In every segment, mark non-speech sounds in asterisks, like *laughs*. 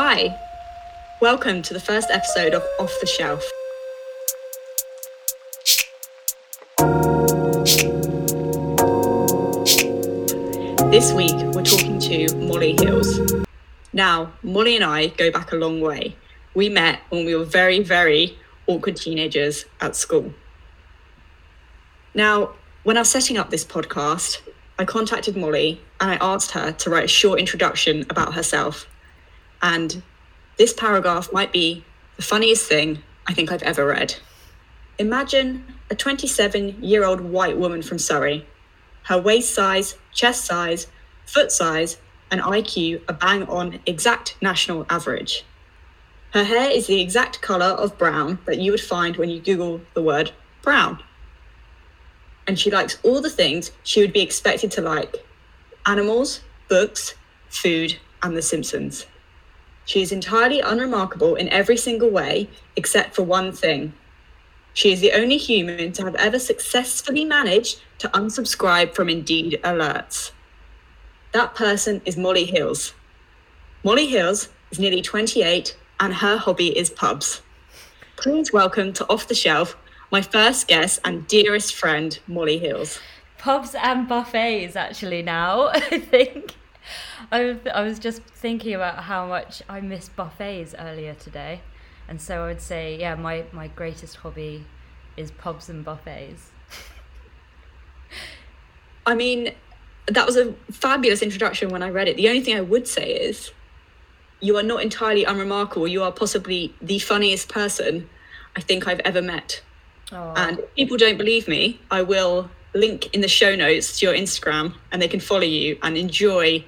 Hi, welcome to the first episode of Off the Shelf. This week we're talking to Molly Hills. Now, Molly and I go back a long way. We met when we were very, very awkward teenagers at school. Now, when I was setting up this podcast, I contacted Molly and I asked her to write a short introduction about herself. And this paragraph might be the funniest thing I think I've ever read. Imagine a 27 year old white woman from Surrey. Her waist size, chest size, foot size, and IQ are bang on exact national average. Her hair is the exact colour of brown that you would find when you Google the word brown. And she likes all the things she would be expected to like animals, books, food, and The Simpsons. She is entirely unremarkable in every single way except for one thing. She is the only human to have ever successfully managed to unsubscribe from Indeed alerts. That person is Molly Hills. Molly Hills is nearly 28 and her hobby is pubs. Please welcome to Off the Shelf my first guest and dearest friend, Molly Hills. Pubs and buffets, actually, now, *laughs* I think. *laughs* I, I was just thinking about how much I missed buffets earlier today. And so I would say, yeah, my, my greatest hobby is pubs and buffets. I mean, that was a fabulous introduction when I read it. The only thing I would say is you are not entirely unremarkable. You are possibly the funniest person I think I've ever met. Oh. And if people don't believe me, I will link in the show notes to your Instagram and they can follow you and enjoy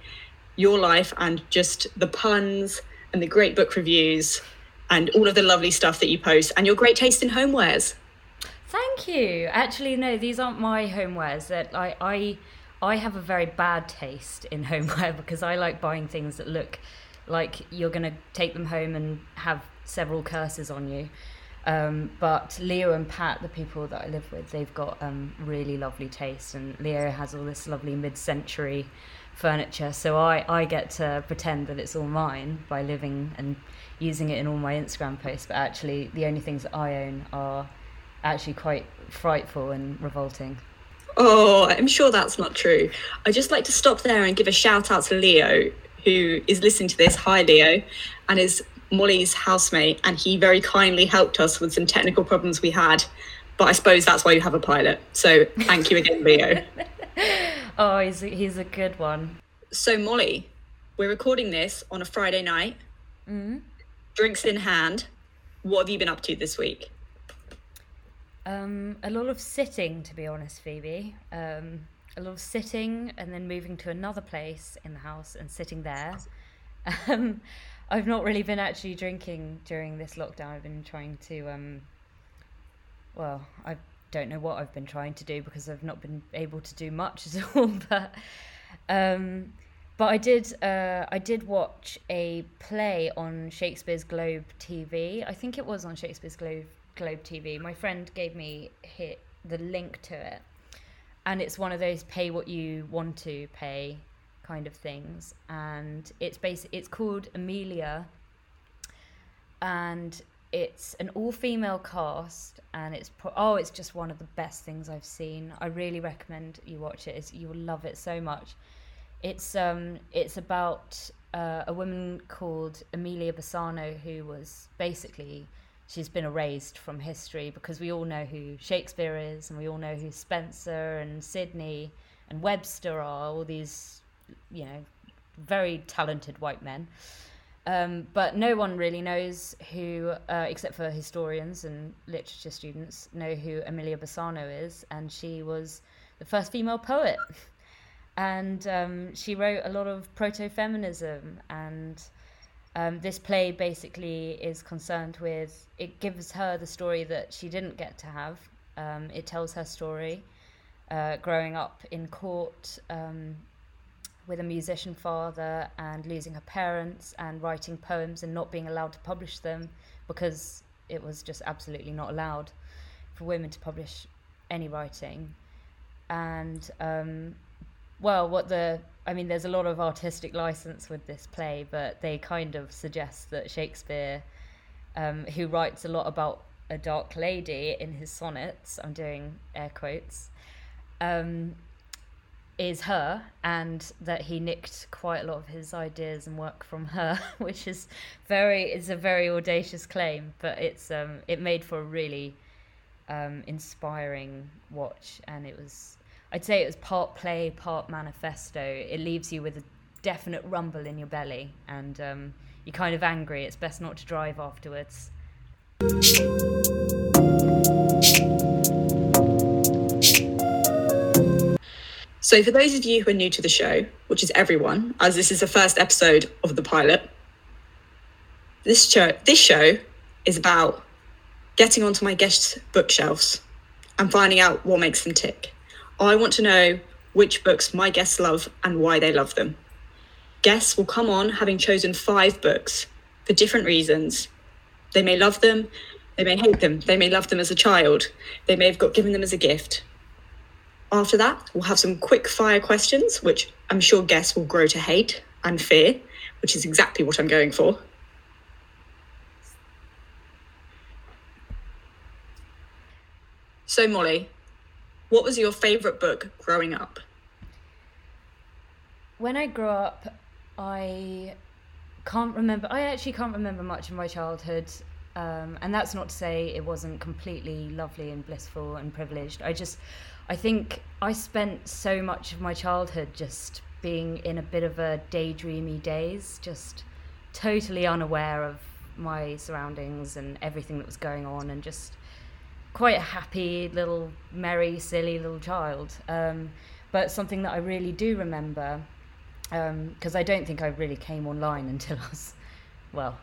your life and just the puns and the great book reviews and all of the lovely stuff that you post and your great taste in homewares. Thank you. Actually, no, these aren't my homewares. That I, I, I have a very bad taste in *laughs* homeware because I like buying things that look like you're going to take them home and have several curses on you. Um, but Leo and Pat, the people that I live with, they've got um, really lovely taste, and Leo has all this lovely mid-century furniture. So I, I get to pretend that it's all mine by living and using it in all my Instagram posts. But actually, the only things that I own are actually quite frightful and revolting. Oh, I'm sure that's not true. I just like to stop there and give a shout out to Leo, who is listening to this. Hi, Leo, and is Molly's housemate, and he very kindly helped us with some technical problems we had. But I suppose that's why you have a pilot. So thank you again, Leo. *laughs* oh, he's a, he's a good one. So Molly, we're recording this on a Friday night. Mm-hmm. Drinks in hand. What have you been up to this week? Um, a lot of sitting, to be honest, Phoebe. Um, a lot of sitting and then moving to another place in the house and sitting there. *laughs* Um, I've not really been actually drinking during this lockdown. I've been trying to, um, well, I don't know what I've been trying to do because I've not been able to do much *laughs* at all. but, um, but I did, uh, I did watch a play on Shakespeare's Globe TV. I think it was on Shakespeare's Globe Globe TV. My friend gave me hit the link to it, and it's one of those pay what you want to pay kind of things, and it's basic. It's called Emilia, and it's an all-female cast, and it's pro- oh, it's just one of the best things I've seen. I really recommend you watch it. It's, you will love it so much. It's um, it's about uh, a woman called Emilia Bassano who was basically she's been erased from history because we all know who Shakespeare is and we all know who Spenser and Sidney and Webster are, all these you know, very talented white men. Um, but no one really knows who, uh, except for historians and literature students, know who Emilia Bassano is, and she was the first female poet. and um, she wrote a lot of proto-feminism, and um, this play basically is concerned with. It gives her the story that she didn't get to have. Um, it tells her story, uh, growing up in court um, with a musician father and losing her parents and writing poems and not being allowed to publish them because it was just absolutely not allowed for women to publish any writing. And um, well, what the I mean, there's a lot of artistic license with this play, but they kind of suggest that Shakespeare, um, who writes a lot about a dark lady in his sonnets, I'm doing air quotes, um, is her, and that he nicked quite a lot of his ideas and work from her, *laughs* which is very is a very audacious claim, but it's um, it made for a really um, inspiring watch, and it was I'd say it was part play, part manifesto. It leaves you with a definite rumble in your belly, and um, you're kind of angry. It's best not to drive afterwards. So, for those of you who are new to the show, which is everyone, as this is the first episode of the pilot, this show this show is about getting onto my guests' bookshelves and finding out what makes them tick. I want to know which books my guests love and why they love them. Guests will come on having chosen five books for different reasons. They may love them, they may hate them, they may love them as a child, they may have got given them as a gift. After that, we'll have some quick fire questions, which I'm sure guests will grow to hate and fear, which is exactly what I'm going for. So, Molly, what was your favourite book growing up? When I grew up, I can't remember. I actually can't remember much of my childhood. Um, and that's not to say it wasn't completely lovely and blissful and privileged. I just, I think I spent so much of my childhood just being in a bit of a daydreamy daze, just totally unaware of my surroundings and everything that was going on, and just quite a happy little merry silly little child. Um, but something that i really do remember because um, i don't think i really came online until i was well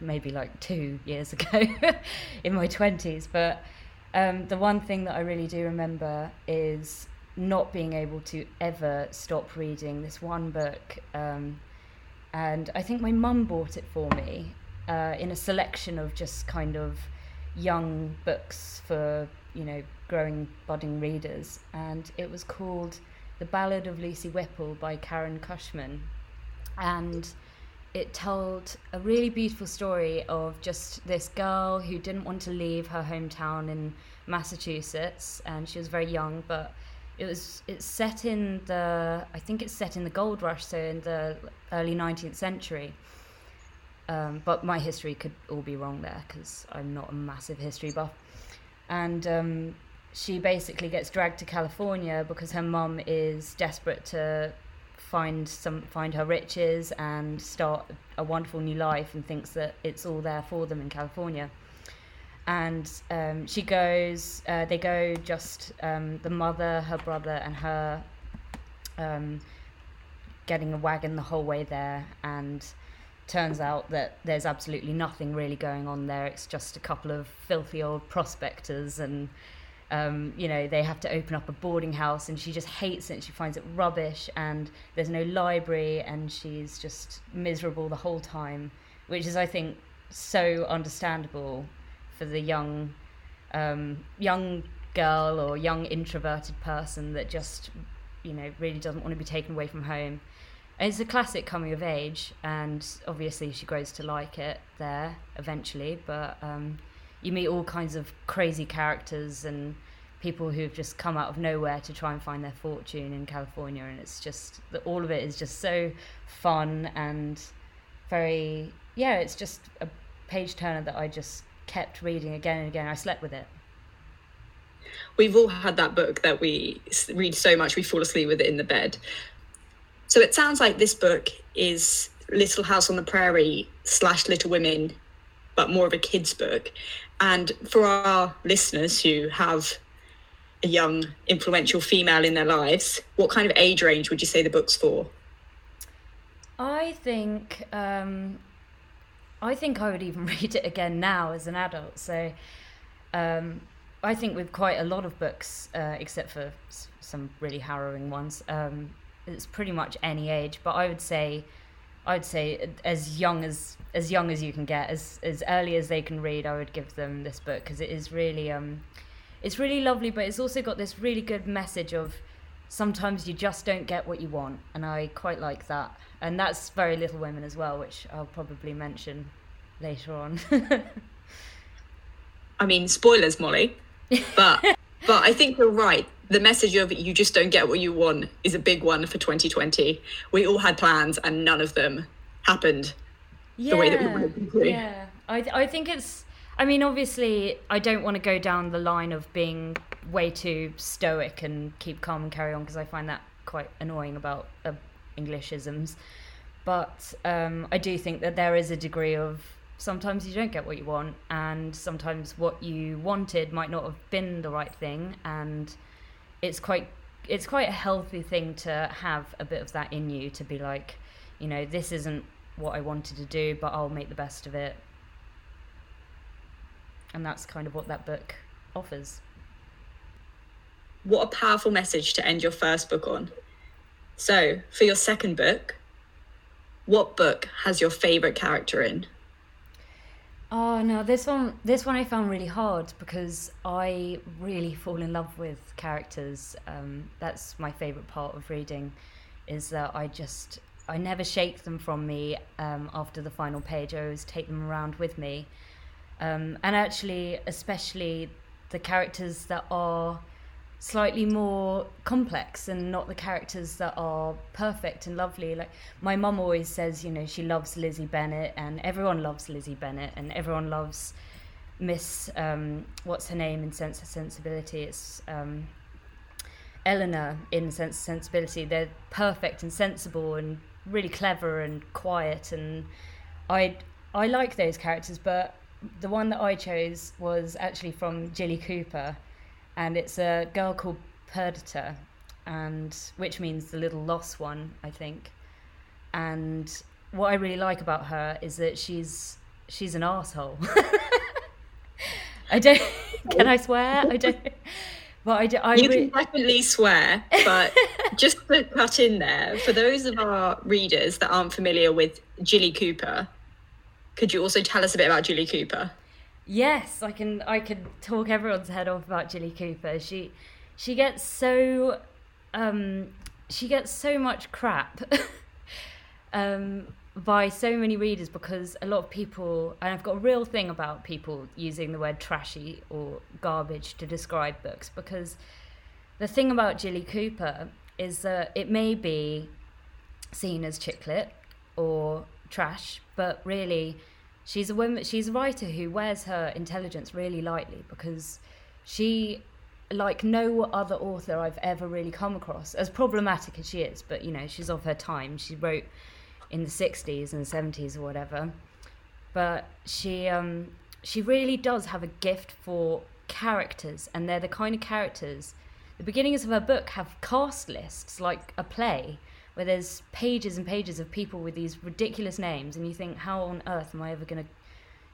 maybe like two years ago *laughs* in my 20s but um, the one thing that i really do remember is not being able to ever stop reading this one book um, and i think my mum bought it for me uh, in a selection of just kind of young books for you know growing budding readers, and it was called The Ballad of Lucy Whipple by Karen Cushman, and it told a really beautiful story of just this girl who didn't want to leave her hometown in Massachusetts, and she was very young, but it was it's set in the I think it's set in the gold rush, so in the early 19th century um, but my history could all be wrong there because I'm not a massive history buff. And um, she basically gets dragged to California because her mum is desperate to find some find her riches and start a wonderful new life and thinks that it's all there for them in California. And um, she goes, uh, they go just um, the mother, her brother, and her um, getting a wagon the whole way there. And turns out that there's absolutely nothing really going on there. It's just a couple of filthy old prospectors, and um, you know they have to open up a boarding house, and she just hates it. And she finds it rubbish, and there's no library, and she's just miserable the whole time, which is, I think, so understandable for the young, um, young girl or young introverted person that just, you know, really doesn't want to be taken away from home it's a classic coming of age, and obviously she grows to like it there eventually. But um, you meet all kinds of crazy characters and people who've just come out of nowhere to try and find their fortune in California, and it's just that all of it is just so fun and very yeah. It's just a page turner that I just kept reading again and again. I slept with it. We've all had that book that we read so much we fall asleep with it in the bed. So it sounds like this book is Little House on the Prairie slash Little Women, but more of a kids' book. And for our listeners who have a young, influential female in their lives, what kind of age range would you say the book's for? I think um, I think I would even *laughs* read it again now as an adult. So um, I think with quite a lot of books, uh, except for some really harrowing ones, um, it's pretty much any age, but I would say I would say as young as as young as you can get, as as early as they can read, I would give them this book because it is really um, it's really lovely, but it's also got this really good message of sometimes you just don't get what you want, and I quite like that. And that's very Little Women as well, which I'll probably mention later on. *laughs* I mean, spoilers, Molly, but but I think you're right. The message of you just don't get what you want is a big one for 2020. We all had plans, and none of them happened yeah, the way that we wanted them to. Yeah, I I think it's. I mean, obviously, I don't want to go down the line of being way too stoic and keep calm and carry on because I find that quite annoying about uh, Englishisms. But um, I do think that there is a degree of sometimes you don't get what you want, and sometimes what you wanted might not have been the right thing, and it's quite it's quite a healthy thing to have a bit of that in you to be like, you know, this isn't what I wanted to do, but I'll make the best of it and that's kind of what that book offers. What a powerful message to end your first book on. So, for your second book, what book has your favorite character in? Oh no, this one this one I found really hard because I really fall in love with characters. Um, that's my favorite part of reading, is that I just I never shake them from me um, after the final page. I always take them around with me, um, and actually, especially the characters that are slightly more complex and not the characters that are perfect and lovely. Like my mum always says, you know, she loves Lizzie Bennet, and everyone loves Lizzie Bennet, and everyone loves Miss um, what's her name in Sense and Sensibility. It's um, Elinor in Sense and Sensibility. They're perfect and sensible and really clever and quiet, and I I like those characters, but the one that I chose was actually from Jilly Cooper, and it's a girl called Perdita, and which means the little lost one, I think. And what I really like about her is that she's she's an asshole. *laughs* I don't. *laughs* Can I swear? I don't. But I, do, I you re- can definitely swear, but *laughs* just to cut in there, for those of our readers that aren't familiar with Jilly Cooper, could you also tell us a bit about Jilly Cooper? Yes, I can. I can talk everyone's head off about Jilly Cooper. She, she gets so, um, she gets so much crap, *laughs* um, by so many readers because a lot of people, and I've got a real thing about people using the word trashy or garbage to describe books because the thing about Jilly Cooper is that it may be seen as chick lit or trash, but really, she's a woman. She's a writer who wears her intelligence really lightly because she, like no other author I've ever really come across, as problematic as she is, but you know, she's of her time. She wrote in the '60s and '70s or whatever, but she um, she really does have a gift for characters, and they're the kind of characters. The beginnings of her book have cast lists like a play where there's pages and pages of people with these ridiculous names, and you think, how on earth am I ever going to,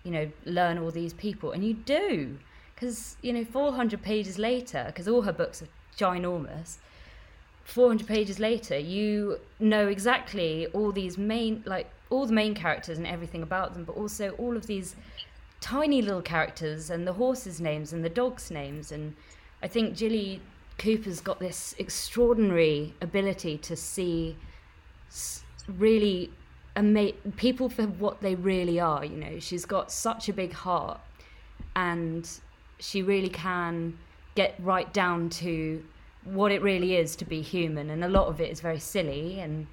you know, learn all these people? And you do, because you know, 400 pages later, because all her books are ginormous. 400 pages later, you know exactly all these main, like all the main characters and everything about them, but also all of these tiny little characters and the horses' names and the dogs' names. And I think Jilly Cooper's got this extraordinary ability to see really ama- people for what they really are. You know, she's got such a big heart, and she really can get right down to what it really is to be human. And a lot of it is very silly, and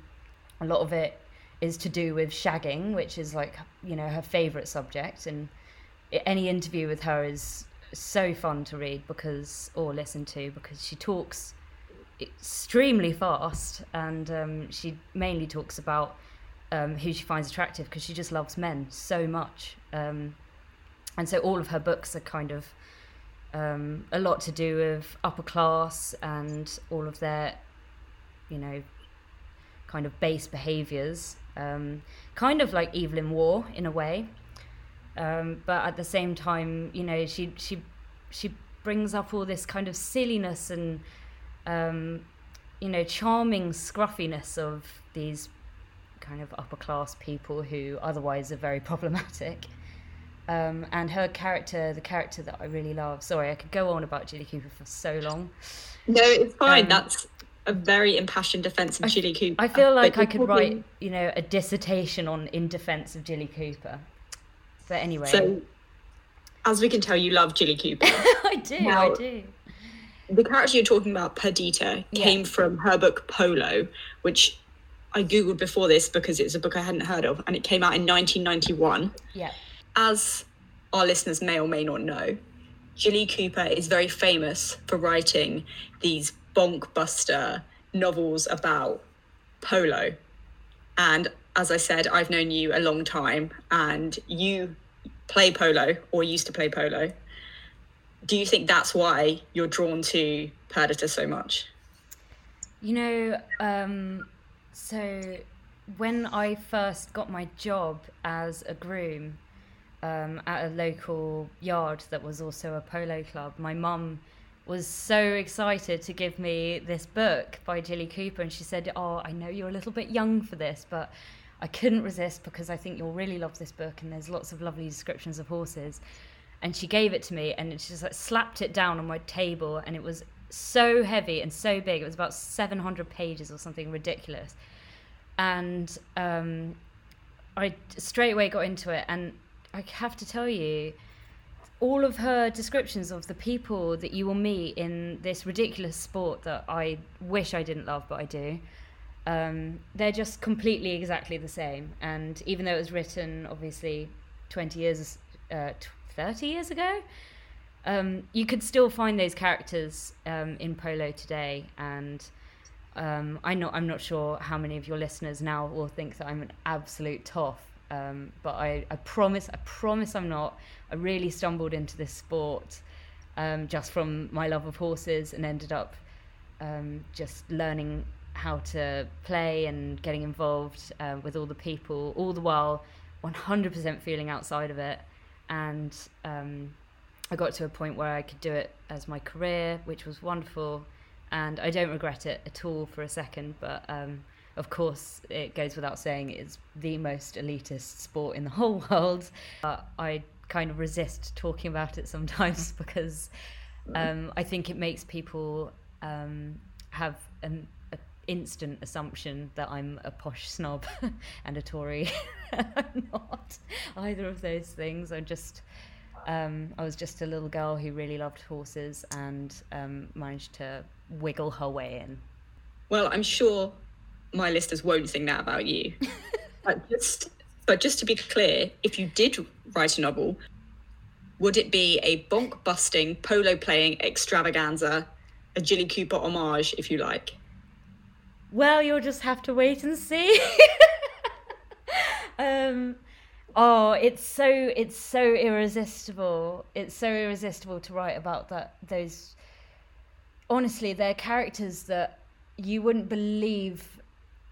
a lot of it is to do with shagging, which is like you know her favorite subject. And any interview with her is so fun to read because or listen to because she talks extremely fast and um, she mainly talks about um, who she finds attractive because she just loves men so much. Um, and so all of her books are kind of um, a lot to do with upper class and all of their you know kind of base behaviors um, kind of like Evelyn Waugh in a way um, but at the same time, you know, she she she brings up all this kind of silliness and um, you know charming scruffiness of these kind of upper class people who otherwise are very *laughs* problematic. Um, and her character, the character that I really love. Sorry, I could go on about Jilly Cooper for so long. No, it's fine. Um, That's a very impassioned defense of Jilly Cooper. I feel like I could talking- write, you know, a dissertation on in defense of Jilly Cooper. But anyway, So, as we can tell, you love Jilly Cooper. *laughs* I do, I do. the character you're talking about, Perdita, Yeah. came from her book Polo, which I googled before this because it's a book I hadn't heard of, and it came out in 1991. Yeah. As our listeners may or may not know, Jilly Cooper is very famous for writing these bonk buster novels about polo. And as I said, I've known you a long time, and you play polo or used to play polo. Do you think that's why you're drawn to Perdita so much? You know, um, so when I first got my job as a groom um, at a local yard that was also a polo club, my mum was so excited to give me this book by Jilly Cooper. And she said, Oh, I know you're a little bit young for this, but I couldn't resist because I think you'll really love this book. And there's lots of lovely descriptions of horses. And she gave it to me and it just like slapped it down on my table. And it was so heavy and so big. It was about 700 pages or something ridiculous. And um, I straight away got into it. And I have to tell you, all of her descriptions of the people that you will meet in this ridiculous sport that I wish I didn't love, but I do. Um, they're just completely exactly the same. And even though it was written, obviously, 20 years, uh, 30 years ago, um, you could still find those characters um, in Polo today. And um, I'm not, I'm not sure how many of your listeners now will think that I'm an absolute toff. Um, but I, I promise, I promise I'm not. I really stumbled into this sport um, just from my love of horses and ended up um, just learning how to play and getting involved uh, with all the people, all the while 100% feeling outside of it. And um, I got to a point where I could do it as my career, which was wonderful. And I don't regret it at all for a second. But um, of course, it goes without saying it's the most elitist sport in the *laughs* whole world. I kind of resist talking about it sometimes *laughs* because um, I think it makes people um, have an instant assumption that I'm a posh snob *laughs* and a Tory. *laughs* I'm not either of those things. I'm just. Um, I was just a little girl who really loved horses and um, managed to wiggle her way in. Well, I'm sure my listeners won't think that about you. *laughs* but just but just to be clear, if you did write a novel, would it be a bonk busting, polo playing extravaganza, a Jilly Cooper homage, if you like? Well, you'll just have to wait and see. *laughs* um, oh, it's so it's so irresistible. It's so irresistible to write about that. Those honestly, they're characters that you wouldn't believe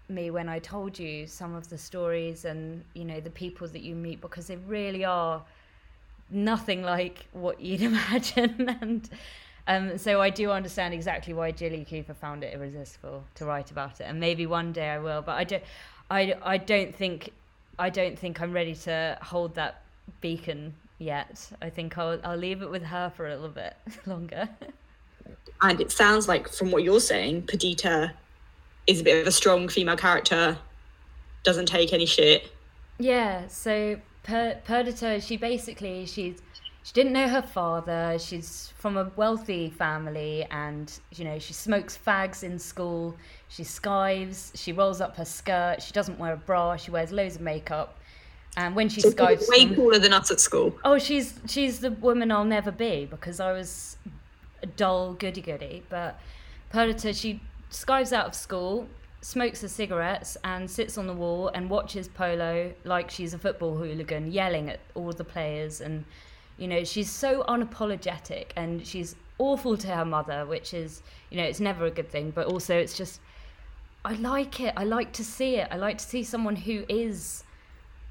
me when I told you some of the stories and you know the people that you meet because they really are nothing like what you'd *laughs* imagine and um, so I do understand exactly why Jilly Cooper found it irresistible to write about it, and maybe one day I will. But I don't, I, I don't think, I don't think I'm ready to hold that beacon yet. I think I'll, I'll leave it with her for a little bit *laughs* longer. And it sounds like, from what you're saying, Perdita is a bit of a strong female character, doesn't take any shit. yeah. So per- Perdita, she basically she's she didn't know her father. She's from a wealthy family, and you know she smokes fags in school. She skives. She rolls up her skirt. She doesn't wear a bra. She wears loads of makeup. And when she So skives, she's way cooler than us at school. oh, she's she's the woman I'll never be because I was a dull goody goody. But Perdita, she skives out of school, smokes her cigarettes, and sits on the wall and watches polo like she's a football hooligan, yelling at all the players. And you know, she's so unapologetic, and she's awful to her mother, which is you know, it's never a good thing. But also, it's just I like it. I like to see it. I like to see someone who is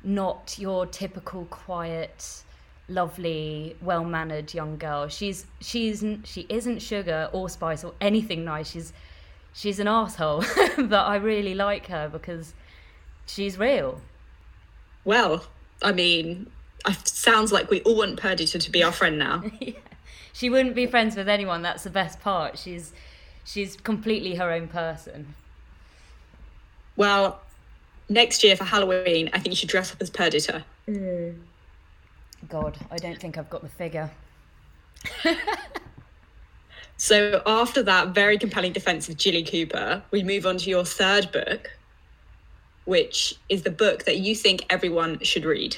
not your typical quiet lovely well-mannered young girl she's she's she isn't sugar or spice or anything nice she's she's an asshole *laughs* but i really like her because she's real Well, I mean, it sounds like we all want Perdita to be our friend now. *laughs* she wouldn't be friends with anyone that's the best part she's she's completely her own person. Well, next year for Halloween, I think you should dress up as Perdita. Mm. God, I don't think I've got the figure. *laughs* so after that very compelling defense of Jilly Cooper, we move on to your third book, which is the book that you think everyone should read.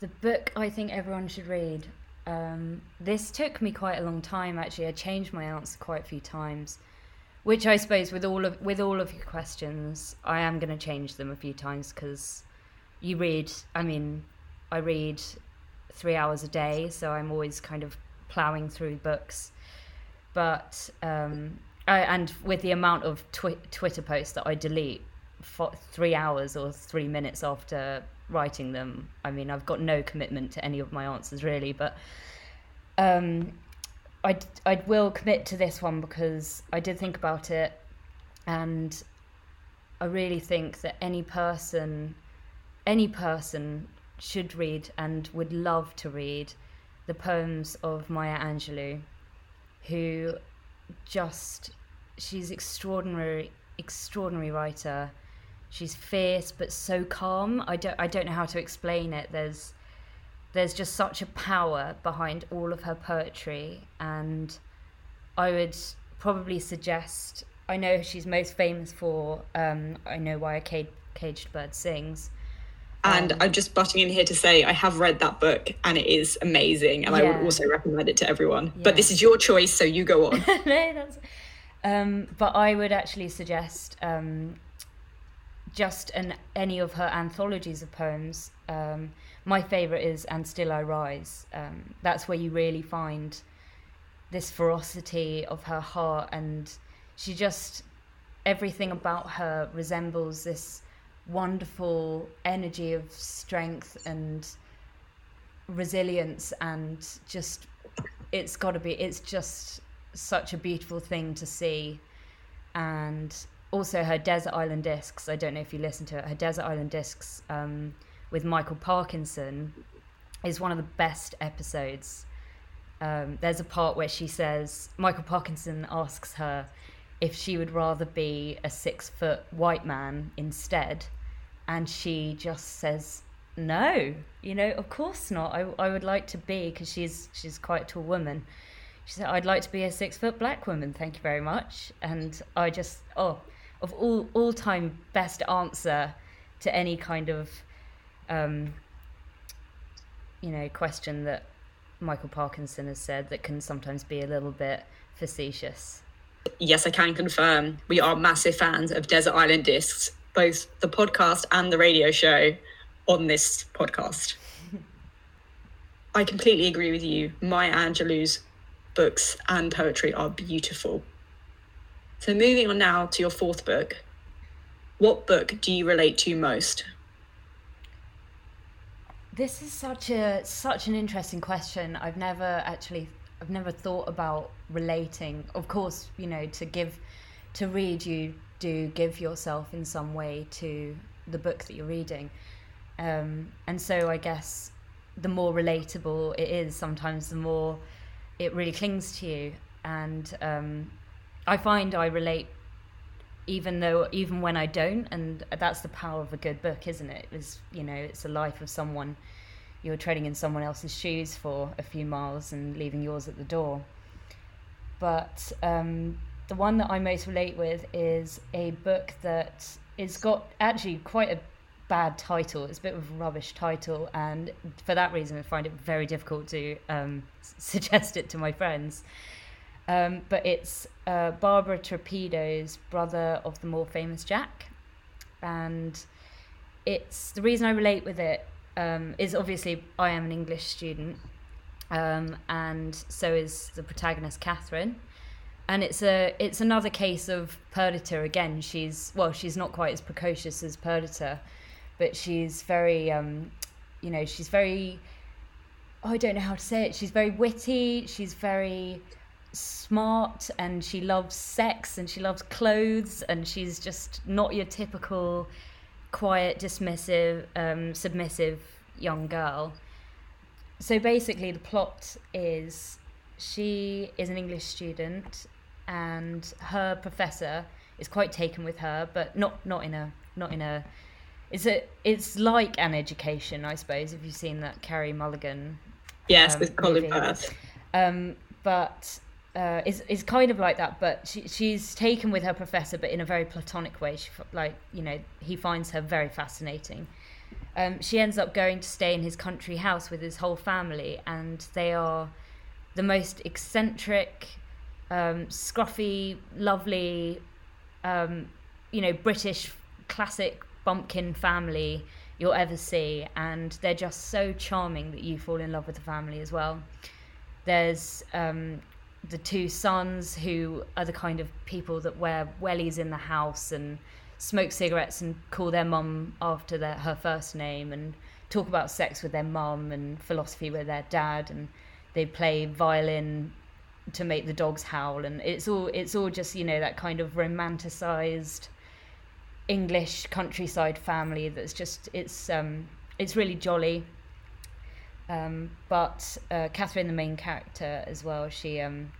The book I think everyone should read. Um, this took me quite a long time actually. I changed my answer quite a few times, which I suppose with all of with all of your questions, I am going to change them a few times because you read. I mean, I read three hours a day, so I'm always kind of plowing through books. But um, I, and with the amount of twi- Twitter posts that I delete for three hours or three minutes after writing them, I mean, I've got no commitment to any of my answers really, but um, I I will commit to this one because I did think about it, and I really think that any person, any person should read and would love to read the poems of Maya Angelou, who just she's extraordinary extraordinary writer. She's fierce but so calm. I don't I don't know how to explain it. There's there's just such a power behind all of her poetry and I would probably suggest I know she's most famous for um, I know why a caged bird sings and um, I'm just butting in here to say I have read that book and it is amazing, and yeah. I would also recommend it to everyone. Yeah. But this is your choice, so you go on. *laughs* no, that's. Um, but I would actually suggest um, just an any of her anthologies of poems. Um, my favorite is "And Still I Rise." Um, that's where you really find this ferocity of her heart, and she just everything about her resembles this wonderful energy of strength and resilience and just it's got to be it's just such a beautiful thing to see and also her desert island discs i don't know if you listen to it her desert island discs um, with michael parkinson is one of the best episodes. Um, there's a part where she says michael parkinson asks her if she would rather be a six foot white man instead. And she just says no you know of course not. I, I would like to be because she's she's quite a tall woman. She said i'd like to be a six foot black woman thank you very much. And i just oh of all all time best answer to any kind of um you know question that michael parkinson has said that can sometimes be a little bit facetious yes i can confirm we are massive fans of desert island discs both the podcast and the radio show on this podcast. *laughs* I completely agree with you. Maya Angelou's books and poetry are beautiful. So, moving on now to your fourth book. What book do you relate to most? This is such a such an interesting question. I've never actually I've never thought about relating. Of course, you know, to give to read you do give yourself in some way to the book that you're reading. Um, and so I guess the more relatable it is, sometimes the more it really clings to you. And um, I find I relate even though even when I don't, and that's the power of a good book, isn't it? Is you know, it's a life of someone you're treading in someone else's shoes for a few miles and leaving yours at the door. But um, the one that I most relate with is a book that is got actually quite a bad title. It's a bit of a rubbish title, and for that reason, I find it very difficult to um, *laughs* suggest it to my friends. Um, but it's uh, Barbara Trapido's brother of the more famous Jack, and it's the reason I relate with it um, is obviously I am an English student, um, and so is the protagonist Catherine and it's a it's another case of Perdita again. She's well, she's not quite as precocious as Perdita, but she's very um, you know, she's very oh, I don't know how to say it. She's very witty. She's very smart, and she loves sex, and she loves clothes, and she's just not your typical quiet, dismissive, um, submissive young girl. So basically, the plot is she is an English student and her professor is quite taken with her, but not not in a not in a. It's a it's like an education, I suppose. If you've seen that Carey Mulligan, yes, um, with Colin Firth. Um, but uh, is is kind of like that, but she, she's taken with her professor, but in a very platonic way. She, like you know, he finds her very fascinating. Um, she ends up going to stay in his country house with his whole family, and they are the most eccentric, um, scruffy, lovely, um, you know, British classic bumpkin family you'll ever see, and they're just so charming that you fall in love with the family as well. There's um, the two sons who are the kind of people that wear wellies in the house and smoke cigarettes and call their mum after their, her first name and talk about sex with their mum and philosophy with their dad. And they play violin to make the dogs howl. And it's all it's all just you know that kind of romanticized english countryside family that's just it's um it's really jolly um, but uh, Catherine, the main character as well, she um,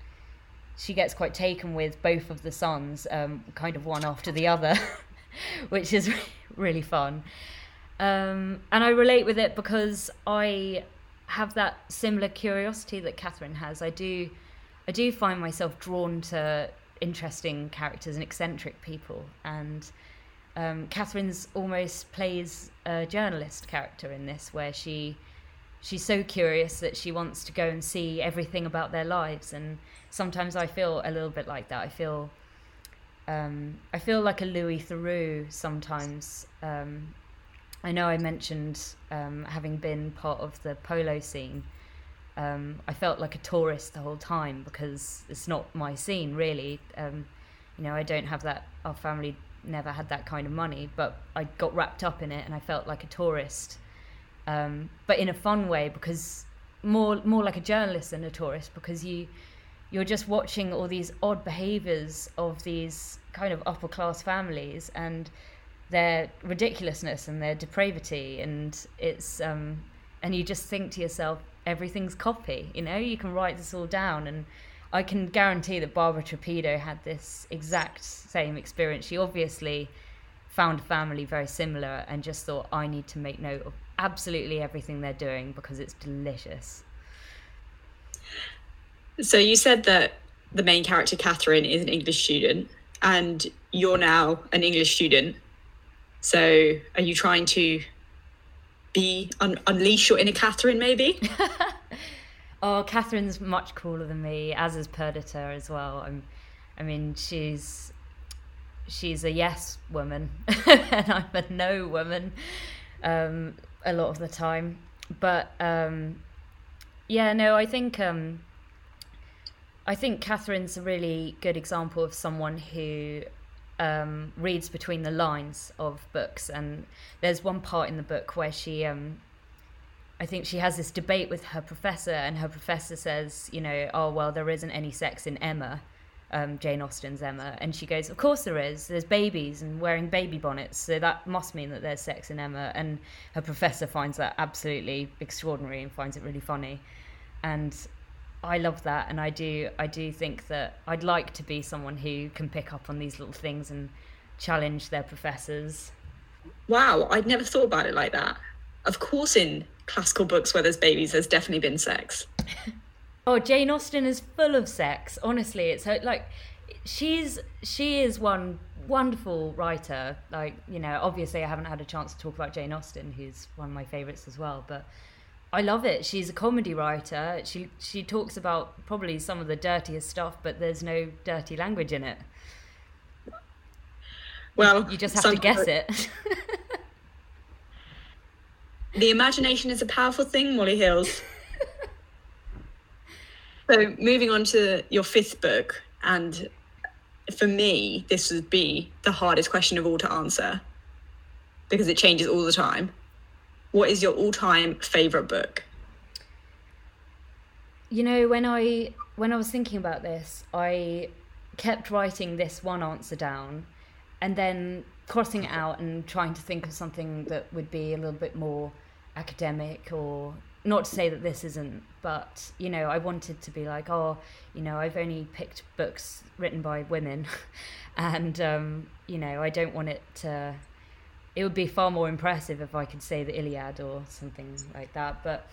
she gets quite taken with both of the sons, um, kind of one after the other, *laughs* which is *laughs* really fun. Um, and I relate with it because I have that similar curiosity that Catherine has. I do, I do find myself drawn to interesting characters and eccentric people, and um, Catherine's almost plays a journalist character in this, where she she's so curious that she wants to go and see everything about their lives and sometimes i feel a little bit like that. I feel um, i feel like a louis theroux sometimes. Um, i know i mentioned um, having been part of the polo scene um, i felt like a tourist the whole time because it's not my scene really. Um, you know i don't have that our family never had that kind of money but i got wrapped up in it and i felt like a tourist um, but in a fun way because more more like a journalist than a tourist because you you're just watching all these odd behaviors of these kind of upper class families and their ridiculousness and their depravity. And it's um, and you just think to yourself everything's copy you know? You can write this all down. And I can guarantee that Barbara Trapido had this exact same experience. She obviously found a family very similar and just thought I need to make note of absolutely everything they're doing because it's delicious. So you said that the main character Catherine is an English student, and you're now an English student. So are you trying to be un- unleash your inner Catherine, maybe? *laughs* *laughs* oh, Catherine's much cooler than me, as is Perdita as well. I'm, I mean, she's she's a yes woman, *laughs* and I'm a no woman. Um, a lot of the time. But um, yeah, no, I think um, I think Catherine's a really good example of someone who um, reads between the lines of books. And there's one part in the book where she, um, I think she has this debate with her professor, and her professor says, you know, oh well, there isn't any sex in Emma, um, Jane Austen's Emma, and she goes, "Of course there is. There's babies and wearing baby bonnets, so that must mean that there's sex in Emma." And her professor finds that absolutely extraordinary and finds it really funny, and I love that, and I do. I do think that I'd like to be someone who can pick up on these little things and challenge their professors. Wow, I'd never thought about it like that. Of course, in classical books where there's babies, there's definitely been sex. *laughs* Oh, Jane Austen is full of sex. Honestly, it's her, like she's she is one wonderful writer. Like you know, obviously I haven't had a chance to talk about Jane Austen, who's one of my favorites as well, but. I love it. She's a comedy writer. She she talks about probably some of the dirtiest stuff, but there's no dirty language in it. Well, you just have to guess it. *laughs* the imagination is a powerful thing, Molly Hills. *laughs* So moving on to your fifth book, and for me, this would be the hardest question of all to answer because it changes all the time. What is your all-time favorite book? You know, when I when I was thinking about this, I kept writing this one answer down and then crossing it out and trying to think of something that would be a little bit more academic or not to say that this isn't, but you know, I wanted to be like, oh, you know, I've only picked books written by women, *laughs* and um, you know, I don't want it to. It would be far more impressive if I could say the Iliad or something like that, but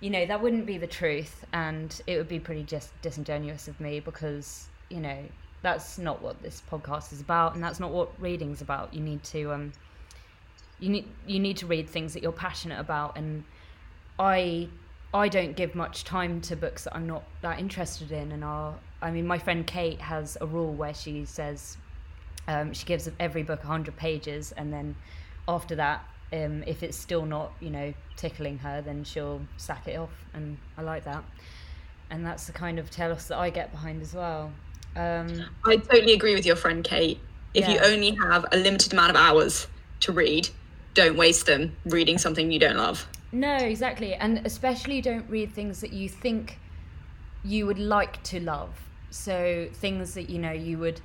you know, that wouldn't be the truth, and it would be pretty just disingenuous of me because you know that's not what this podcast is about, and that's not what reading's about. You need to um, you need you need to read things that you're passionate about and I I don't give much time to books that I'm not that interested in, and are I mean, my friend Kate has a rule where she says um, she gives every book 100 pages, and then after that, um, if it's still not, you know, tickling her, then she'll sack it off, and I like that. And that's the kind of telos that I get behind as well. Um, I totally agree with your friend Kate. If yeah. you only have a limited amount of hours to read, don't waste them reading something you don't love. No, exactly. And especially don't read things that you think you would like to love. So things that, you know, you would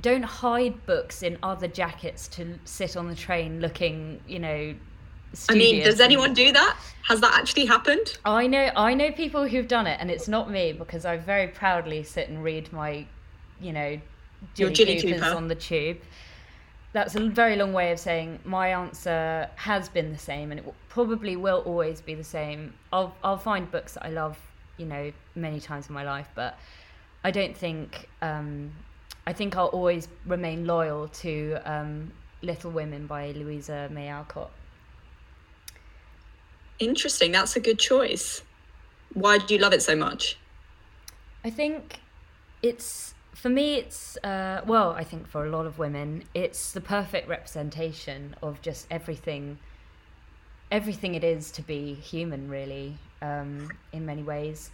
don't hide books in other jackets to sit on the train looking, you know, I mean, does anyone do that? Has that actually happened? I know I know people who've done it and it's not me because I very proudly sit and read my, you know, Jilly Your Jilly Coopers on the tube that's a very long way of saying my answer has been the same and it probably will always be the same. I'll I'll find books that I love, you know, many times in my life, but I don't think um, I think I'll always remain loyal to um, Little Women by Louisa May Alcott. Interesting. That's a good choice. Why do you love it so much? I think it's for me, it's uh, well, I think for a lot of women, it's the perfect representation of just everything, everything it is to be human, really. Um, in many ways,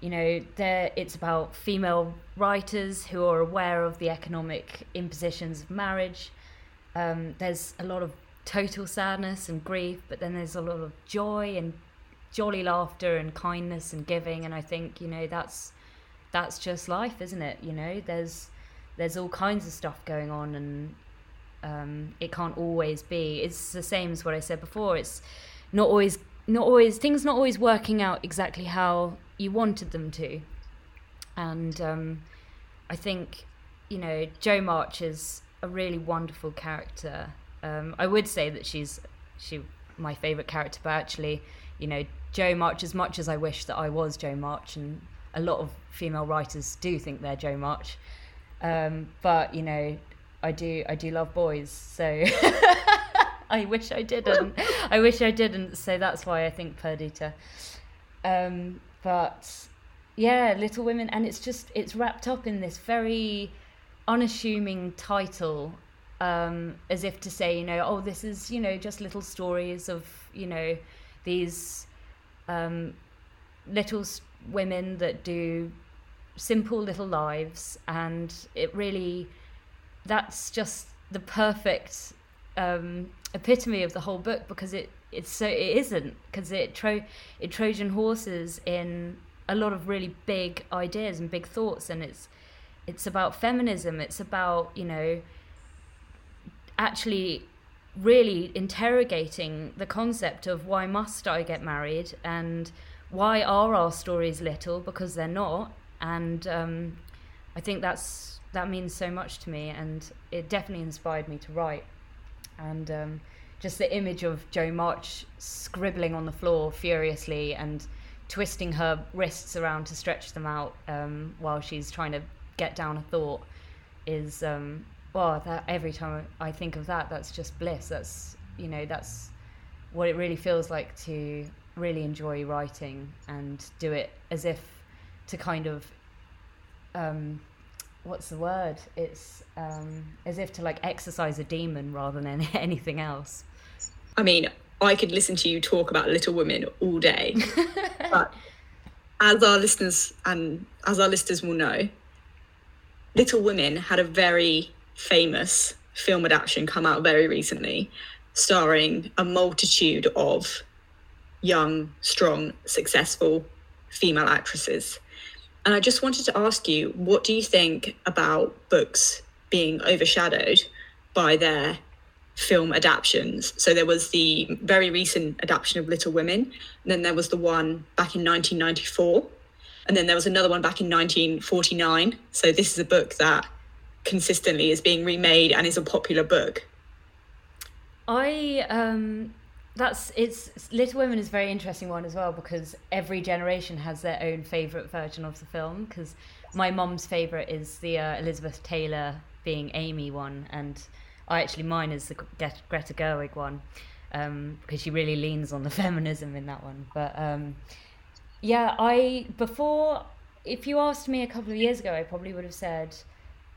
you know, there it's about female writers who are aware of the economic impositions of marriage. Um, there's a lot of total sadness and grief, but then there's a lot of joy and jolly laughter and kindness and giving, and I think you know that's that's just life, isn't it? You know, there's there's all kinds of stuff going on, and um, it can't always be. It's the same as what I said before. It's not always not always things not always working out exactly how you wanted them to, and um, I think you know Jo March is a really wonderful character. Um, I would say that she's she my favorite character, but actually, you know, Jo March. As much as I wish that I was Jo March and a lot of female writers do think they're Jo March. Um, but you know, I do I do love boys, so *laughs* I wish I didn't. I wish I didn't. So that's why I think Perdita. Um, but yeah, Little Women, and it's just it's wrapped up in this very unassuming title, um, as if to say, you know, oh, this is you know just little stories of you know these um, little women that do simple little lives and it really that's just the perfect um, epitome of the whole book because it it's so it isn't because it tro it trojan horses in a lot of really big ideas and big thoughts and it's it's about feminism it's about you know actually really interrogating the concept of why must i get married and why are our stories little? Because they're not, and um, I think that's that means so much to me, and it definitely inspired me to write. And um, just the image of Jo March scribbling on the floor furiously and twisting her wrists around to stretch them out um, while she's trying to get down a thought is um, well that every time I think of that that's just bliss that's you know that's what it really feels like to really enjoy writing and do it as if to kind of um, what's the word? It's um, as if to like exercise a demon rather than *laughs* anything else. I mean, I could listen to you talk about Little Women all day, *laughs* but as our listeners and as our listeners will know, Little Women had a very famous film adaptation come out very recently, starring a multitude of young, strong, successful female actresses. And I just wanted to ask you, what do you think about books being overshadowed by their film adaptations. So there was the very recent adaptation of Little Women, then there was the one back in 1994, and then there was another one back in 1949. So this is a book that consistently is being remade and is a popular book. I um that's it's Little Women is a very interesting one as well because every generation has their own favorite version of the film because my mom's favorite is the uh, Elizabeth Taylor being Amy one and I actually mine is the Greta Gerwig one um, because she really leans on the *laughs* feminism in that one. But um, yeah, I before if you asked me a couple of years ago, I probably would have said,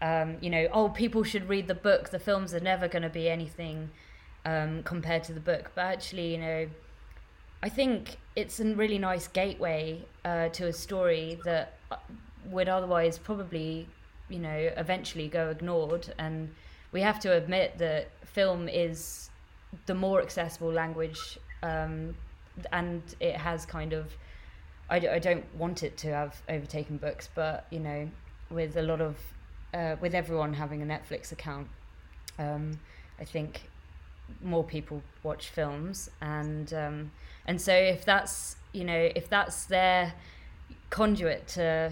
um, you know, oh, people should read the book. The films are never going to be anything um, compared to the book. But actually, you know, I think it's a really nice gateway uh, to a story that uh, would otherwise probably, you know, eventually go ignored and we have to admit that film is the more accessible language um, and it has kind of I, I don't want it to have overtaken books but you know with a lot of uh, with everyone having a netflix account um, i think more people watch films and um, and so if that's you know if that's their conduit to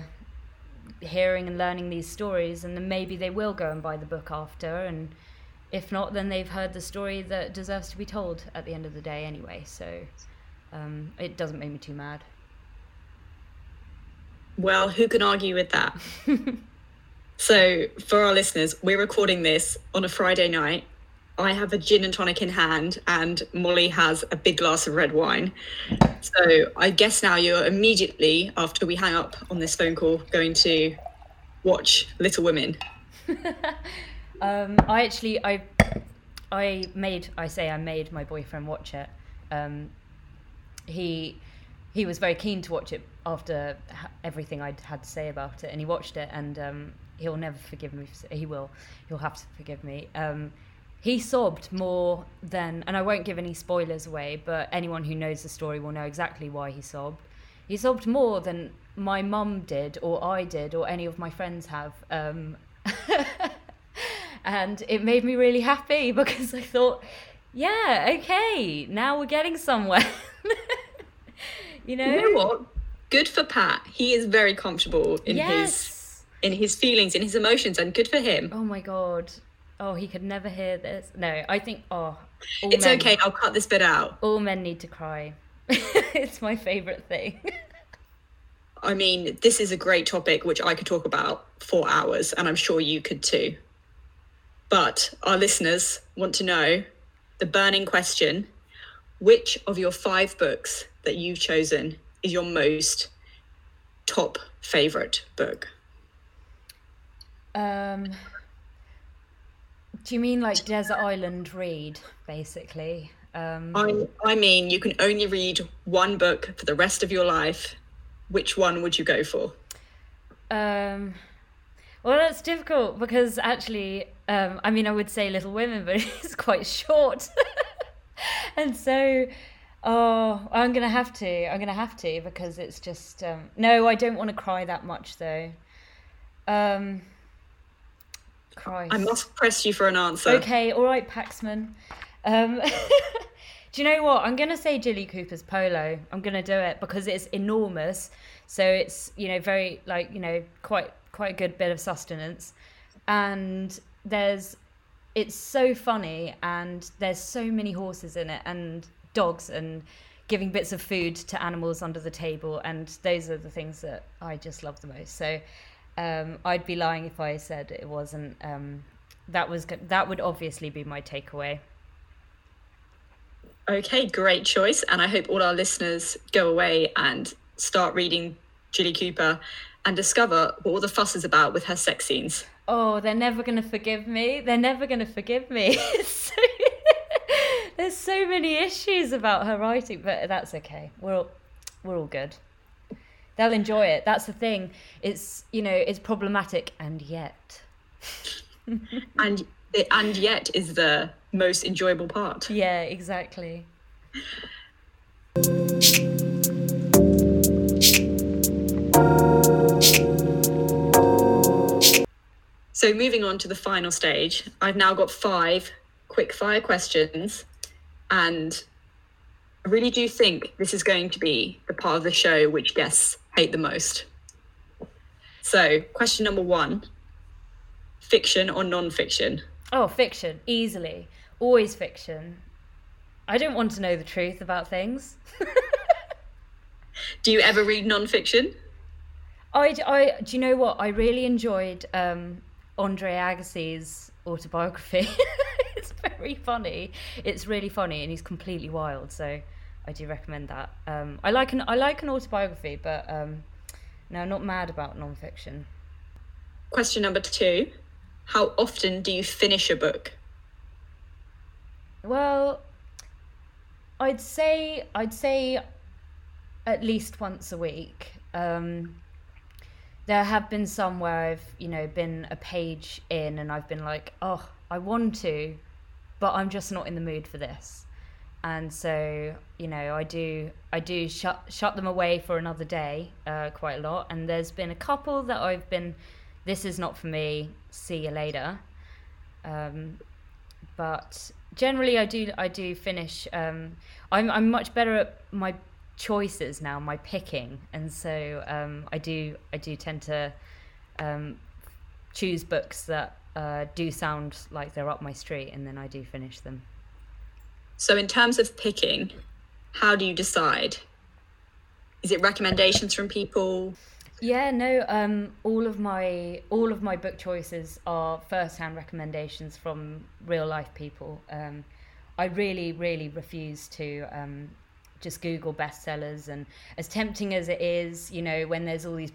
hearing and learning these stories, and then maybe they will go and buy the book after. And if not, then they've heard the story that deserves to be told at the end of the day anyway. So um, it doesn't make me too mad. Well, who can argue with that? *laughs* so, for our listeners, we're recording this on a Friday night I have a gin and tonic in hand, and Molly has a big glass of red wine. So I guess now you're immediately, after we hang up on this phone call, going to watch Little Women. *laughs* um, I actually, I, I made, I say I made my boyfriend watch it. Um, he, he was very keen to watch it after everything I'd had to say about it, and he watched it, and um, he'll never forgive me. He will, he'll have to forgive me um, he sobbed more than, and I won't give any spoilers away, but anyone who knows the story will know exactly why he sobbed. He sobbed more than my mum did, or I did, or any of my friends have. Um, *laughs* and it made me really happy *laughs* because I thought, yeah, okay, now we're getting somewhere. *laughs* you know? You know what? Good for Pat. He is very comfortable in yes. his in his feelings, in his emotions, and good for him. Oh my god oh, he could never hear this. No, I think, oh, it's men, okay. I'll cut this bit out. All men need to cry. *laughs* it's my favorite thing. *laughs* I mean, this is a great topic which I could talk about for hours, and I'm sure you could too. But our listeners want to know the burning question which of your five books that you've chosen is your most top favorite book? Um, do you mean like Desert Island read, basically? Um, I, I mean, you can only read one book for the rest of your life. Which one would you go for? Um, well, that's difficult because actually, um, I mean, I would say Little Women, but *laughs* it's quite short. *laughs* and so, oh, I'm going to have to. I'm going to have to because it's just. Um, no, I don't want to cry that much though. Um, Christ. I must press you for an answer. Okay, all right, Paxman. Um, *laughs* do you know what? I'm going to say Jilly Cooper's Polo. I'm going to do it because it's enormous. So it's, you know, very, like, you know, quite quite a good bit of sustenance. And there's, it's so funny and there's so many horses in it and dogs and giving bits of food to animals under the table. And those are the things that I just love the most. So um, I'd be lying if I said it wasn't. Um, that was that would obviously be my takeaway. Okay, great choice, and I hope all our listeners go away and start reading Jilly Cooper and discover what all the fuss is about with her sex scenes. Oh, they're never going to forgive me. They're never going to forgive me. *laughs* There's so many issues about her writing, but that's okay. We're all, we're all good they'll enjoy it. That's the thing. It's you know it's problematic, and yet, *laughs* and and yet is the most enjoyable part. Yeah, exactly. So moving on to the final stage, I've now got five quick fire questions. And I really do think this is going to be the part of the show which guests hate the most. So, question number one fiction or non fiction? Oh, fiction, easily. Always fiction. I don't want to know the truth about things. *laughs* do you ever read non fiction? I, I, do you know what? I really enjoyed um, Andre Agassi's autobiography. *laughs* it's very funny. It's really funny, and he's completely wild. So I do recommend that. Um, I like an I like an autobiography, but um, no, not mad about non-fiction. Question number two: How often do you finish a book? Well, I'd say I'd say at least once a week. Um, there have been some where I've, you know, been a page in and I've been like, oh, I want to, but I'm just not in the mood for this. And so, you know, I do, I do shut shut them away for another day, uh, quite a lot. And there's been a couple that I've been, this is not for me. See you later. Um, but generally, I do, I do finish. Um, I'm, I'm much better at my choices now, my picking, and so um, I do I do tend to um, choose books that uh, do sound like they're up my street, and then I do finish them. So, in terms of picking, how do you decide? Is it recommendations from people? Yeah, no. Um, all of my all of my book choices are first-hand recommendations from real life people. Um, I really, really refuse to um, just Google bestsellers. And as tempting as it is, you know, when there's all these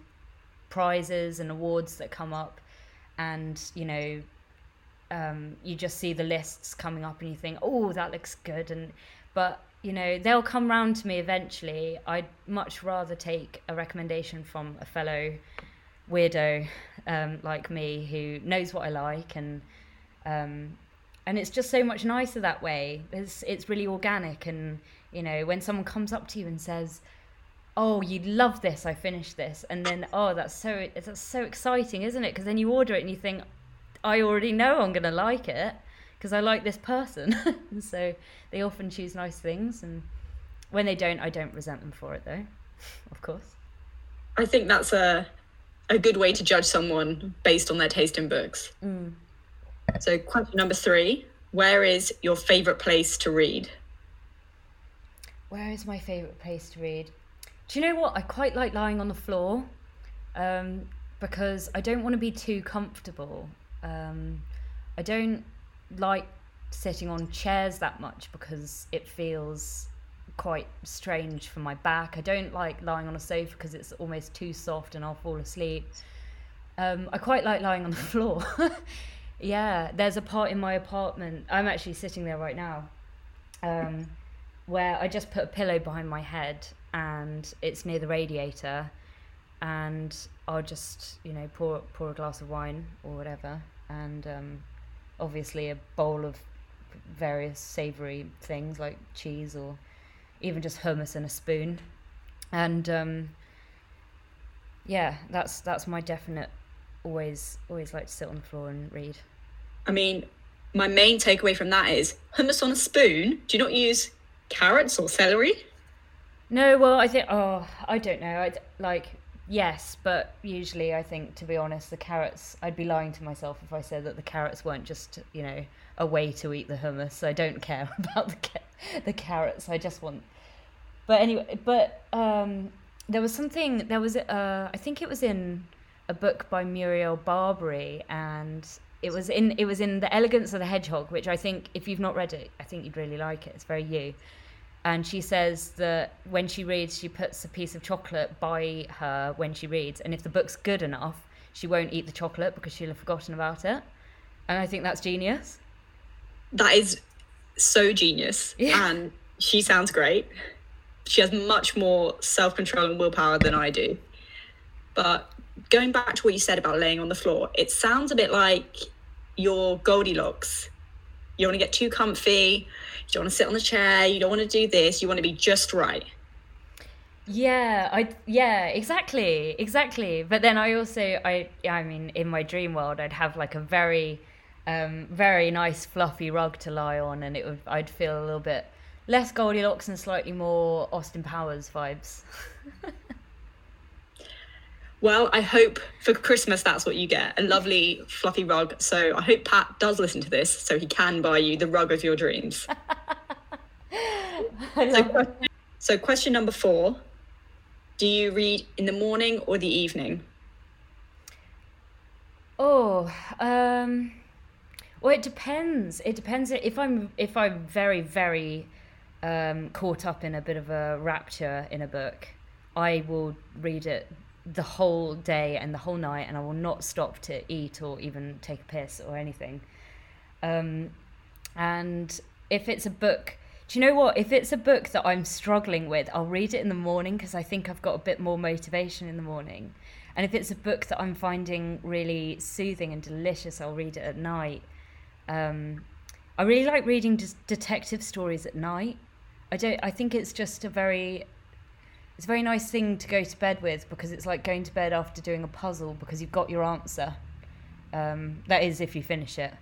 prizes and awards that come up, and you know, um, you just see the lists coming up, and you think, oh, that looks good, and but you know they'll come round to me eventually. I'd much rather take a recommendation from a fellow weirdo um, like me who knows what I like and um, and it's just so much nicer that way. It's it's really organic and you know, when someone comes up to you and says, "Oh, you'd love this. I finished this," and then, "Oh, that's so that's so exciting, isn't it?" Because then you order it and you think, "I already know I'm gonna like it because I like this person." *laughs* and so they often choose nice things, and when they don't, I don't resent them for it, though. of course. I think that's a a good way to judge someone based on their taste in books. Mm. So, question number three: Where is your favorite place to read? Where is my favourite place to read? Do you know what? I quite like lying on the floor um, because I don't want to be too comfortable. Um, I don't like sitting on chairs that much because it feels quite strange for my back. I don't like lying on a sofa because it's almost too soft and I'll fall asleep. Um, I quite like lying on the *laughs* floor. yeah, there's a part in my apartment. I'm actually sitting there right now. Um, where I just put a pillow behind my head and it's near the radiator and I'll just, you know, pour pour a glass of wine or whatever and um, obviously a bowl of various savory things like cheese or even just hummus and a spoon. And um, yeah, that's that's my definite always always like to sit on the floor and read. I mean, my main takeaway from that is hummus on a spoon. Do you not use carrots or celery? No, well, I think oh, I don't know. I like yes, but usually I think to be honest, the carrots. I'd be lying to myself if I said that the carrots weren't just you know a way to eat the hummus. I don't care *laughs* about the the carrots. I just want. But anyway, but um, there was something. There was uh, I think it was in a book by Muriel Barbery, and it was in it was in the Elegance of the Hedgehog, which I think if you've not read it, I think you'd really like it. It's very you. And she says that when she reads, she puts a piece of chocolate by her when she reads, and if the book's good enough, she won't eat the chocolate because she'll have forgotten about it. And I think that's genius. That is so genius. Yeah. *laughs* And she sounds great. She has much more self control and willpower than I do. But going back to what you said about laying on the floor, it sounds a bit like your Goldilocks. You don't want to get too comfy. You don't want to sit on the chair. You don't want to do this. You want to be just right. Yeah, I yeah, exactly, exactly. But then I also I I mean in my dream world I'd have like a very Um, very nice fluffy rug to lie on, and it would I'd feel a little bit less Goldilocks and slightly more Austin Powers vibes. *laughs* Well, I hope for Christmas that's what you get a lovely fluffy rug. So I hope Pat does listen to this so he can buy you the rug of your dreams. *laughs* so, so, question number four Do you read in the morning or the evening? Oh, um, well, it depends. It depends if I'm if I'm very very um, caught up in a bit of a rapture in a book. I will read it the whole day and the whole night, and I will not stop to eat or even take a piss or anything. Um, and if it's a book, do you know what? If it's a book that I'm struggling with, I'll read it in the morning because I think I've got a bit more motivation in the morning. And if it's a book that I'm finding really soothing and delicious, I'll read it at night. Um, I really like reading detective stories at night. I don't. I think it's just a very it's a very nice thing to go to bed with because it's like going to bed after doing a puzzle because you've got your answer. Um, that is, if you finish it.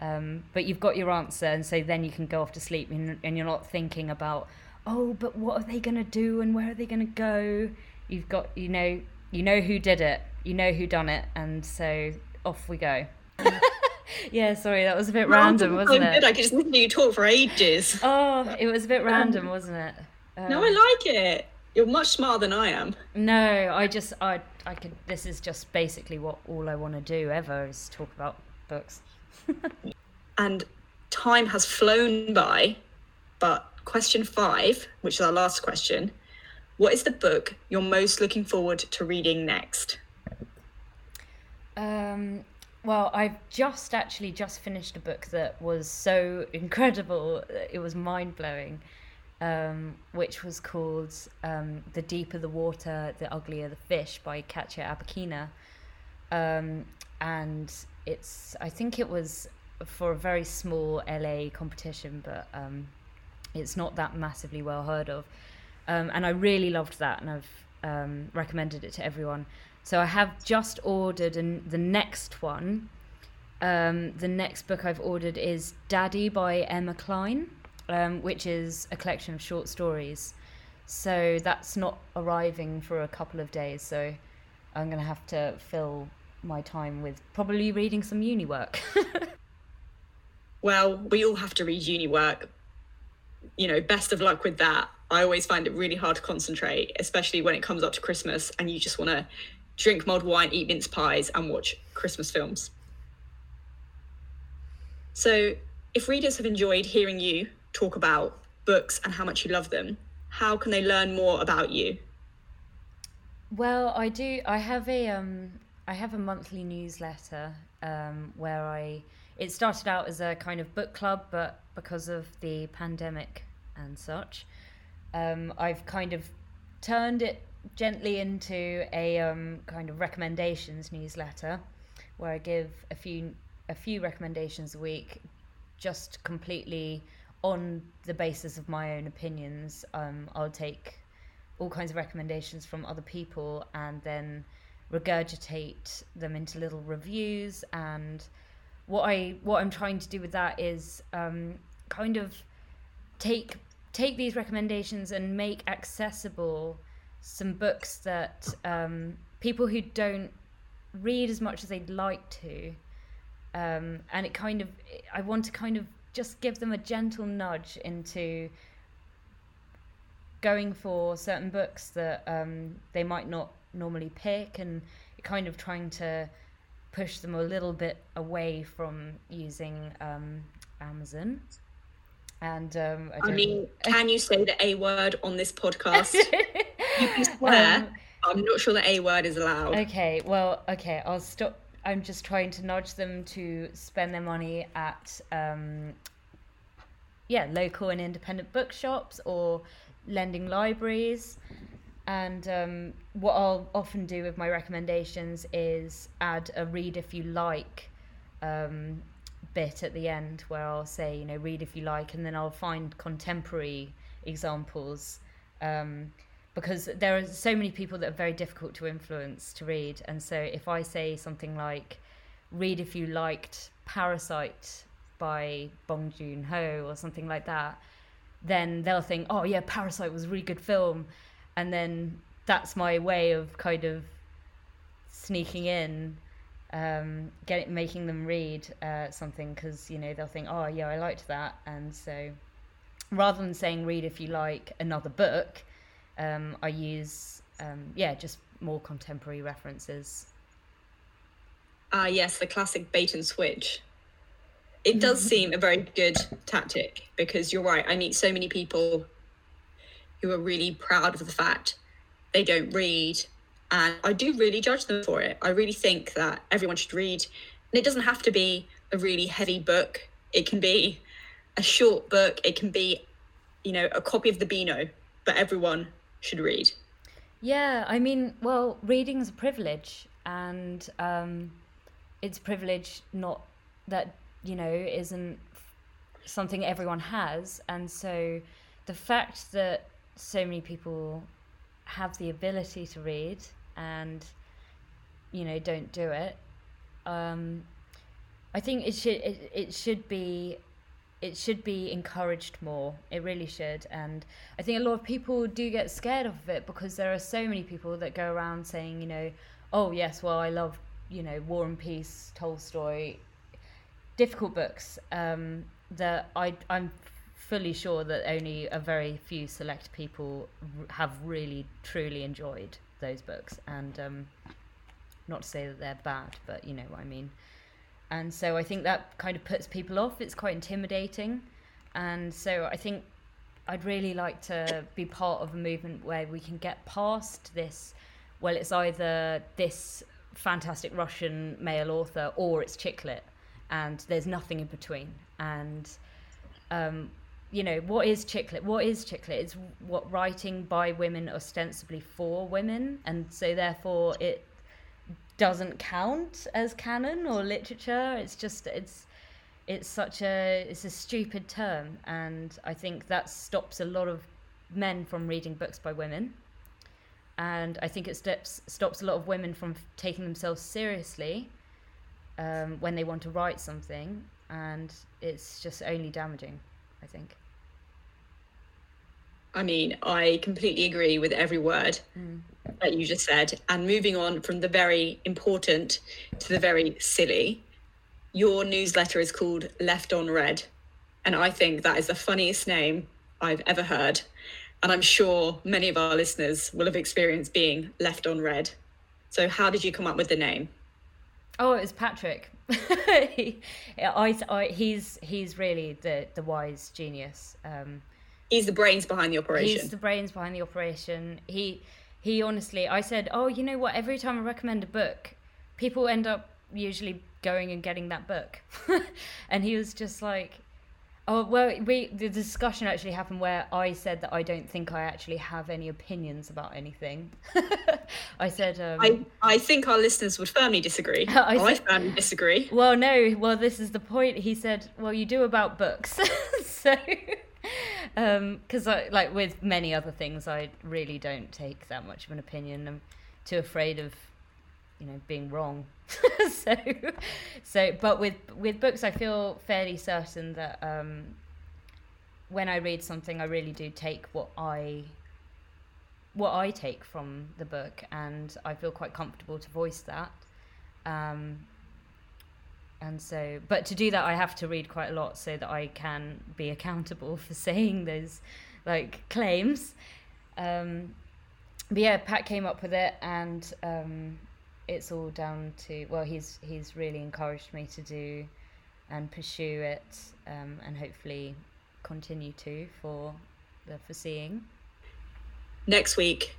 Um, but you've got your answer, and so then you can go off to sleep, and, and you're not thinking about, oh, but what are they going to do and where are they going to go? You've got, you know, you know who did it, you know who done it, and so off we go. *laughs* yeah, sorry, that was a bit random, wasn't it? Good. I could just listen to you talk for ages. Oh, it was a bit random, wasn't it? Um, no, I like it. You're much smarter than I am. No, I just I I could. This is just basically what all I want to do ever is talk about books. *laughs* and time has flown by, but question five, which is our last question, what is the book you're most looking forward to reading next? Um, well, I've just actually just finished a book that was so *laughs* incredible. It was mind blowing um, which was called um, The Deeper the Water, The Uglier the Fish by Katya Apekina. Um, and it's, I think it was for a very small LA competition, but um, it's not that massively well heard of. Um, and I really loved that, and I've um, recommended it to everyone. So I have just ordered an, the next one. the next book I've ordered is Daddy by Emma Cline um, which is a collection of short stories. So that's not arriving for a couple of days. So I'm going to have to fill my time with probably reading some uni work. *laughs* well, we all have to read uni work. You know, best of luck with that. I always find it really hard to concentrate, especially when it comes up to Christmas and you just want to drink mulled wine, eat mince pies, and watch Christmas films. So, if readers have enjoyed hearing you talk about books and how much you love them, how can they learn more about you? Well, I do. I have a um, I have a monthly newsletter um, where I. It started out as a kind of book club, but because of the pandemic and such, um, I've kind of turned it gently into a um, kind of recommendations newsletter, where I give a few a few recommendations a week, just completely on the basis of my own opinions, um, I'll take all kinds of recommendations from other people and then regurgitate them into little reviews. And what I what I'm trying to do with that is um, kind of take take these recommendations and make accessible some books that um, people who don't read as much as they'd like to. Um, and it kind of, I want to kind of just give them a gentle nudge into going for certain books that um, they might not normally pick and kind of trying to push them a little bit away from using um, Amazon. And um, I, I mean, can you say the A word on this podcast? *laughs* you can swear. Um, I'm not sure the A word is allowed. Okay, well, okay, I'll stop I'm just trying to nudge them to spend their money at um, yeah local and independent bookshops or lending libraries. And um, what I'll often do with my recommendations is add a read if you like um, bit at the end where I'll say, you know, read if you like, and then I'll find contemporary examples. Um, because there are so many people that are very difficult to influence to read. And so if I say something like, read if you liked Parasite by Bong Joon Ho or something like that, then they'll think, oh yeah, Parasite was a really good film, and then that's my way of kind of sneaking in, um, getting making them read uh, something because you know they'll think, oh yeah, I liked that, and so rather than saying read if you like another book, um, I use um, yeah just more contemporary references. Ah, uh, yes, the classic bait and switch. It does seem a very good tactic because you're right. I meet so many people who are really proud of the fact they don't read. And I do really judge them for it. I really think that everyone should read. And it doesn't have to be a really heavy book, it can be a short book, it can be, you know, a copy of the Beano, but everyone should read. Yeah, I mean, well, reading is a privilege, and um, it's a privilege not that you know isn't something everyone has, and so the fact that so many people have the ability to read and you know don't do it um, i think it should it, it should be it should be encouraged more. It really should. And i think a lot of people do get scared of it because there are so many people that go around saying you know oh yes well i love you know war and peace tolstoy. Difficult books um, that i i'm fully sure that only a very few select people have really truly enjoyed those books. And um, not to say that they're bad but you know what i mean and so i think that kind of puts people off. It's quite intimidating. And so i think i'd really like to be part of a movement where we can get past this well it's either this fantastic russian male author or it's chick lit and there's nothing in between. And um, you know what is chick lit what is chick lit it's what writing by women ostensibly for women. And so therefore it doesn't count as canon or literature it's just it's it's such a it's a stupid term and i think that stops a lot of men from reading books by women and i think it stops stops a lot of women from taking themselves seriously um, when they want to write something and it's just only damaging I think. I mean, I completely agree with every word mm. that you just said. And moving on from the very important to the very silly, your newsletter is called Left on Red. And I think that is the funniest name I've ever heard. And I'm sure many of our listeners will have experienced being left on red. So, how did you come up with the name? Oh, it was Patrick. he, *laughs* I, I, he's he's really the the wise genius. Um, he's the brains behind the operation. He's the brains behind the operation. He he honestly, I said, oh, you know what? Every time I recommend a book, people end up usually going and getting that book, *laughs* and he was just like, Oh well, we the discussion actually happened where I said that I don't think I actually have any opinions about anything. *laughs* I said um, I I think our listeners would firmly disagree. *laughs* I, said, I firmly disagree. Well, no. Well, this is the point. He said, "Well, you do about books." so, because um, like with many other things, I really don't take that much of an opinion. I'm too afraid of you know being wrong *laughs* so so but with with books i feel fairly certain that um, when i read something i really do take what i what i take from the book and i feel quite comfortable to voice that um, and so but to do that i have to read quite a lot so that i can be accountable *laughs* for saying those like claims. Um, but yeah pat came up with it and um, it's all down to well he's he's really encouraged me to do and pursue it um, and hopefully continue to for the foreseeing. Next week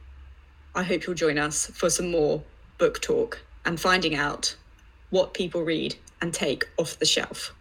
i hope you'll join us for some more book talk and finding out what people read and take off the shelf.